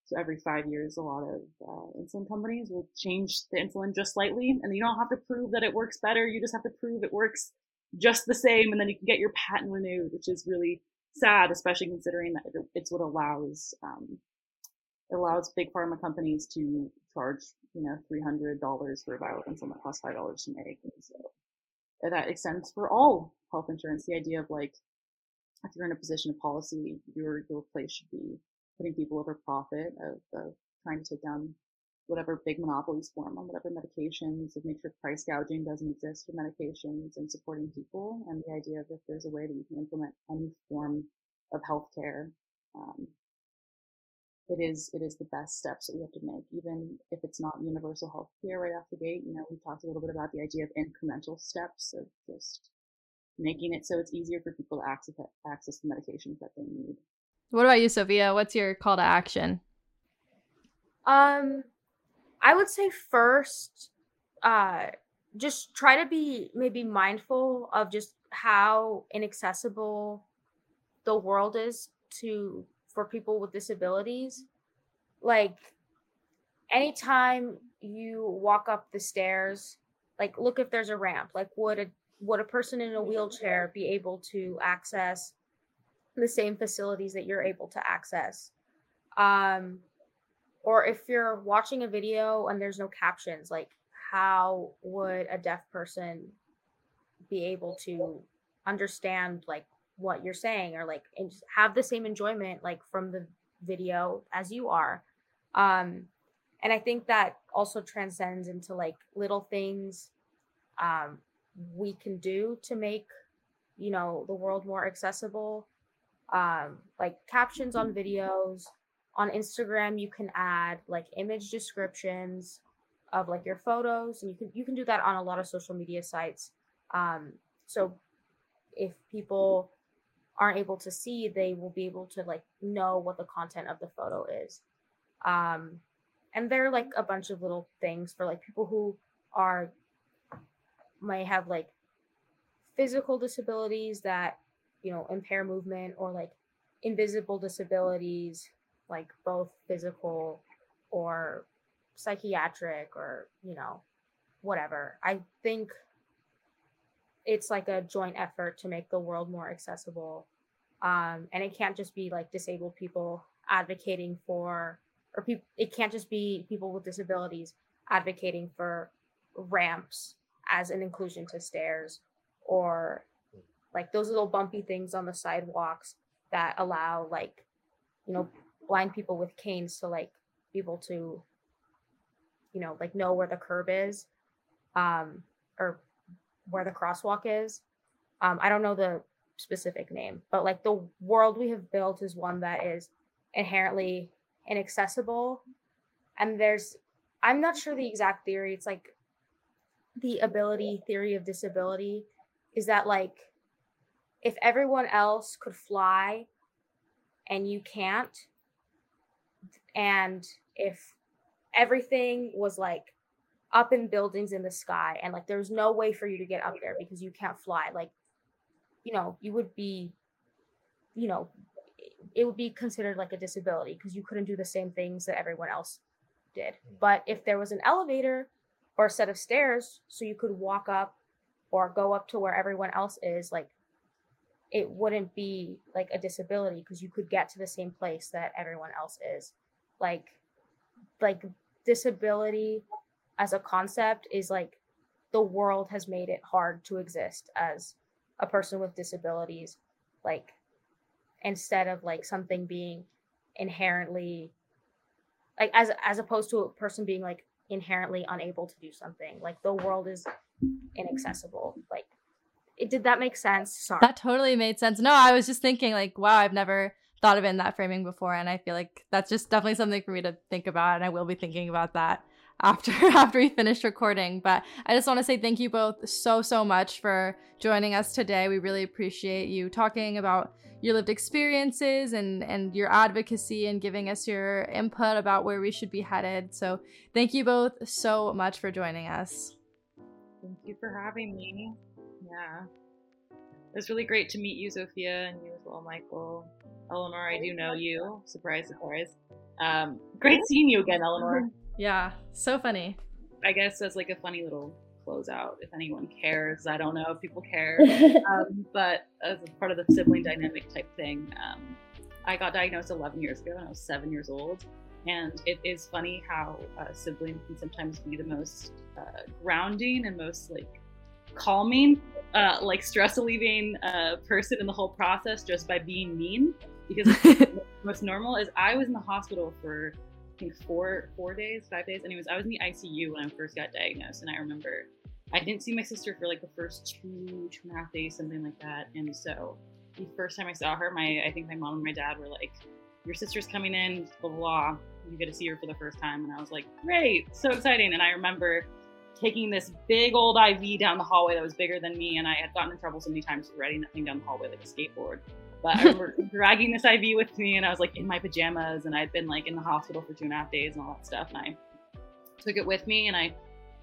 So every five years, a lot of uh, insulin companies will change the insulin just slightly, and you don't have to prove that it works better. You just have to prove it works just the same, and then you can get your patent renewed, which is really sad, especially considering that it's what allows um, it allows big pharma companies to charge you know three hundred dollars for a vial of insulin that costs five dollars to make, and so that extends for all health insurance. The idea of like if you're in a position of policy, your your place should be putting people over profit, of, of trying to take down whatever big monopolies form on whatever medications, of make sure price gouging doesn't exist for medications and supporting people. And the idea of if there's a way that you can implement any form of healthcare, um, it is it is the best steps that we have to make, even if it's not universal health care right off the gate. You know, we talked a little bit about the idea of incremental steps of just making it so it's easier for people to access access the medications that they need. What about you, Zofia? What's your call to action? Um, I would say first, uh, just try to be maybe mindful of just how inaccessible the world is to for people with disabilities. Like anytime you walk up the stairs, like look if there's a ramp. Like would a would a person in a wheelchair be able to access the same facilities that you're able to access. Um, or if you're watching a video and there's no captions, like how would a deaf person be able to understand like what you're saying? Or like have the same enjoyment like from the video as you are. Um and i think that also transcends into like little things um we can do to make you know the world more accessible um, like captions on videos. On Instagram, you can add like image descriptions of like your photos, and you can you can do that on a lot of social media sites. Um, so if people aren't able to see, they will be able to like know what the content of the photo is. Um, and there are like a bunch of little things for like people who are may have like physical disabilities that you know, impair movement or like invisible disabilities, like both physical or psychiatric or, you know, whatever. I think it's like a joint effort to make the world more accessible. Um, and it can't just be like disabled people advocating for, or people, it can't just be people with disabilities advocating for ramps as an inclusion to stairs or like those little bumpy things on the sidewalks that allow like you know blind people with canes to like be able to you know like know where the curb is um or where the crosswalk is. Um i don't know the specific name but like the world we have built is one that is inherently inaccessible. And there's i'm not sure the exact theory. It's like the ability theory of disability is that like if everyone else could fly and you can't, and if everything was like up in buildings in the sky and like there's no way for you to get up there because you can't fly like you know you would be you know it would be considered like a disability because you couldn't do the same things that everyone else did. But if there was an elevator or a set of stairs so you could walk up or go up to where everyone else is like it wouldn't be like a disability because you could get to the same place that everyone else is. Like like disability as a concept is like the world has made it hard to exist as a person with disabilities. Like instead of like something being inherently like as as opposed to a person being like inherently unable to do something. Like the world is inaccessible. Like it, did that make sense? Sorry. That totally made sense. No i was just thinking like wow i've never thought of it in that framing before and i feel like that's just definitely something for me to think about and i will be thinking about that after after we finish recording but i just want to say thank you both so so much for joining us today. We really appreciate you talking about your lived experiences and and your advocacy and giving us your input about where we should be headed so thank you both so much for joining us. Thank you for having me yeah. It was really great to meet you zofia and you as well michael. Eleanor i do know you. Surprise surprise. Um, great seeing you again eleanor. Yeah, so funny. I guess as like a funny little closeout, if anyone cares. I don't know if people care, um, but as part of the sibling dynamic type thing, um, I got diagnosed 11 years ago and I was seven years old. And it is funny how a sibling can sometimes be the most uh, grounding and most like calming, uh, like stress alleviating uh, person in the whole process just by being mean. Because most normal is I was in the hospital for I think four four days, five days. Anyways, I was in the ICU when I first got diagnosed, and I remember I didn't see my sister for like the first two two and a half days, something like that. And so the first time I saw her, my I think my mom and my dad were like, "Your sister's coming in, blah blah blah. You get to see her for the first time." And I was like, "Great, so exciting!" And I remember taking this big old IV down the hallway that was bigger than me, and I had gotten in trouble so many times riding that thing down the hallway like a skateboard. But I remember dragging this IV with me, and I was like in my pajamas, and I'd been like in the hospital for two and a half days and all that stuff. And I took it with me, and I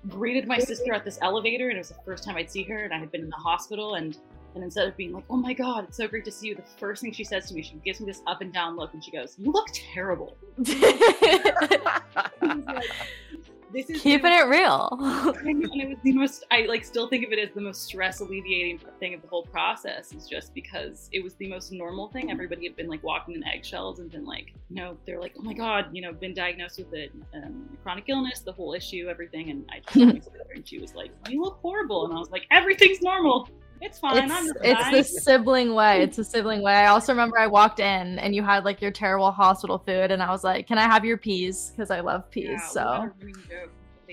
greeted my sister at this elevator, and it was the first time I'd see her, and I had been in the hospital, and and instead of being like, "Oh my God, it's so great to see you," the first thing she says to me, she gives me this up and down look, and she goes, "You look terrible." this is keeping it real. and it was the most. I like still think of it as the most stress alleviating thing of the whole process. Is just because it was the most normal thing. Everybody had been like walking in eggshells and been like, you know, they're like, oh my god, you know, been diagnosed with a um, chronic illness, the whole issue, everything. And I just and she was like, you look horrible, and I was like, everything's normal. It's fine. It's, it's the sibling way. It's a sibling way. I also remember I walked in and you had like your terrible hospital food, and I was like, "Can I have your peas? Because I love peas." Yeah, so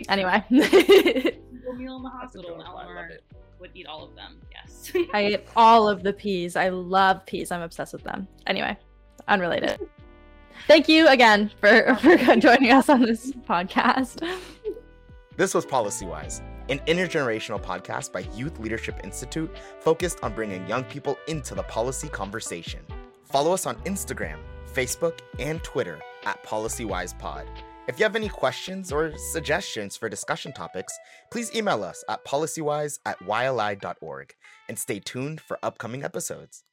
anyway, meal in the hospital, and would eat all of them. Yes, I ate all of the peas. I love peas. I'm obsessed with them. Anyway, unrelated. Thank you again for for joining us on this podcast. This was Policy Wise an intergenerational podcast by Youth Leadership Institute focused on bringing young people into the policy conversation. Follow us on Instagram, Facebook, and Twitter at PolicyWisePod. If you have any questions or suggestions for discussion topics, please email us at policywise at yli.org and stay tuned for upcoming episodes.